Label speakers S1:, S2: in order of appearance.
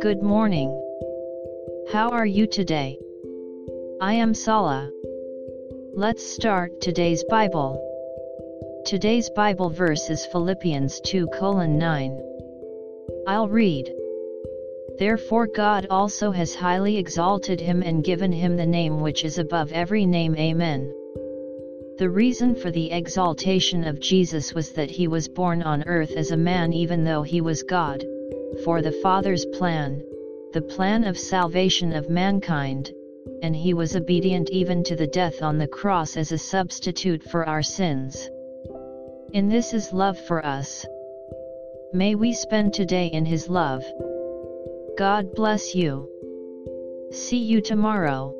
S1: Good morning. How are you today? I am Sala. Let's start today's Bible. Today's Bible verse is Philippians 2 9. I'll read. Therefore God also has highly exalted him and given him the name which is above every name Amen. The reason for the exaltation of Jesus was that he was born on earth as a man even though he was God, for the Father's plan, the plan of salvation of mankind, and he was obedient even to the death on the cross as a substitute for our sins. In this is love for us. May we spend today in his love. God bless you. See you tomorrow.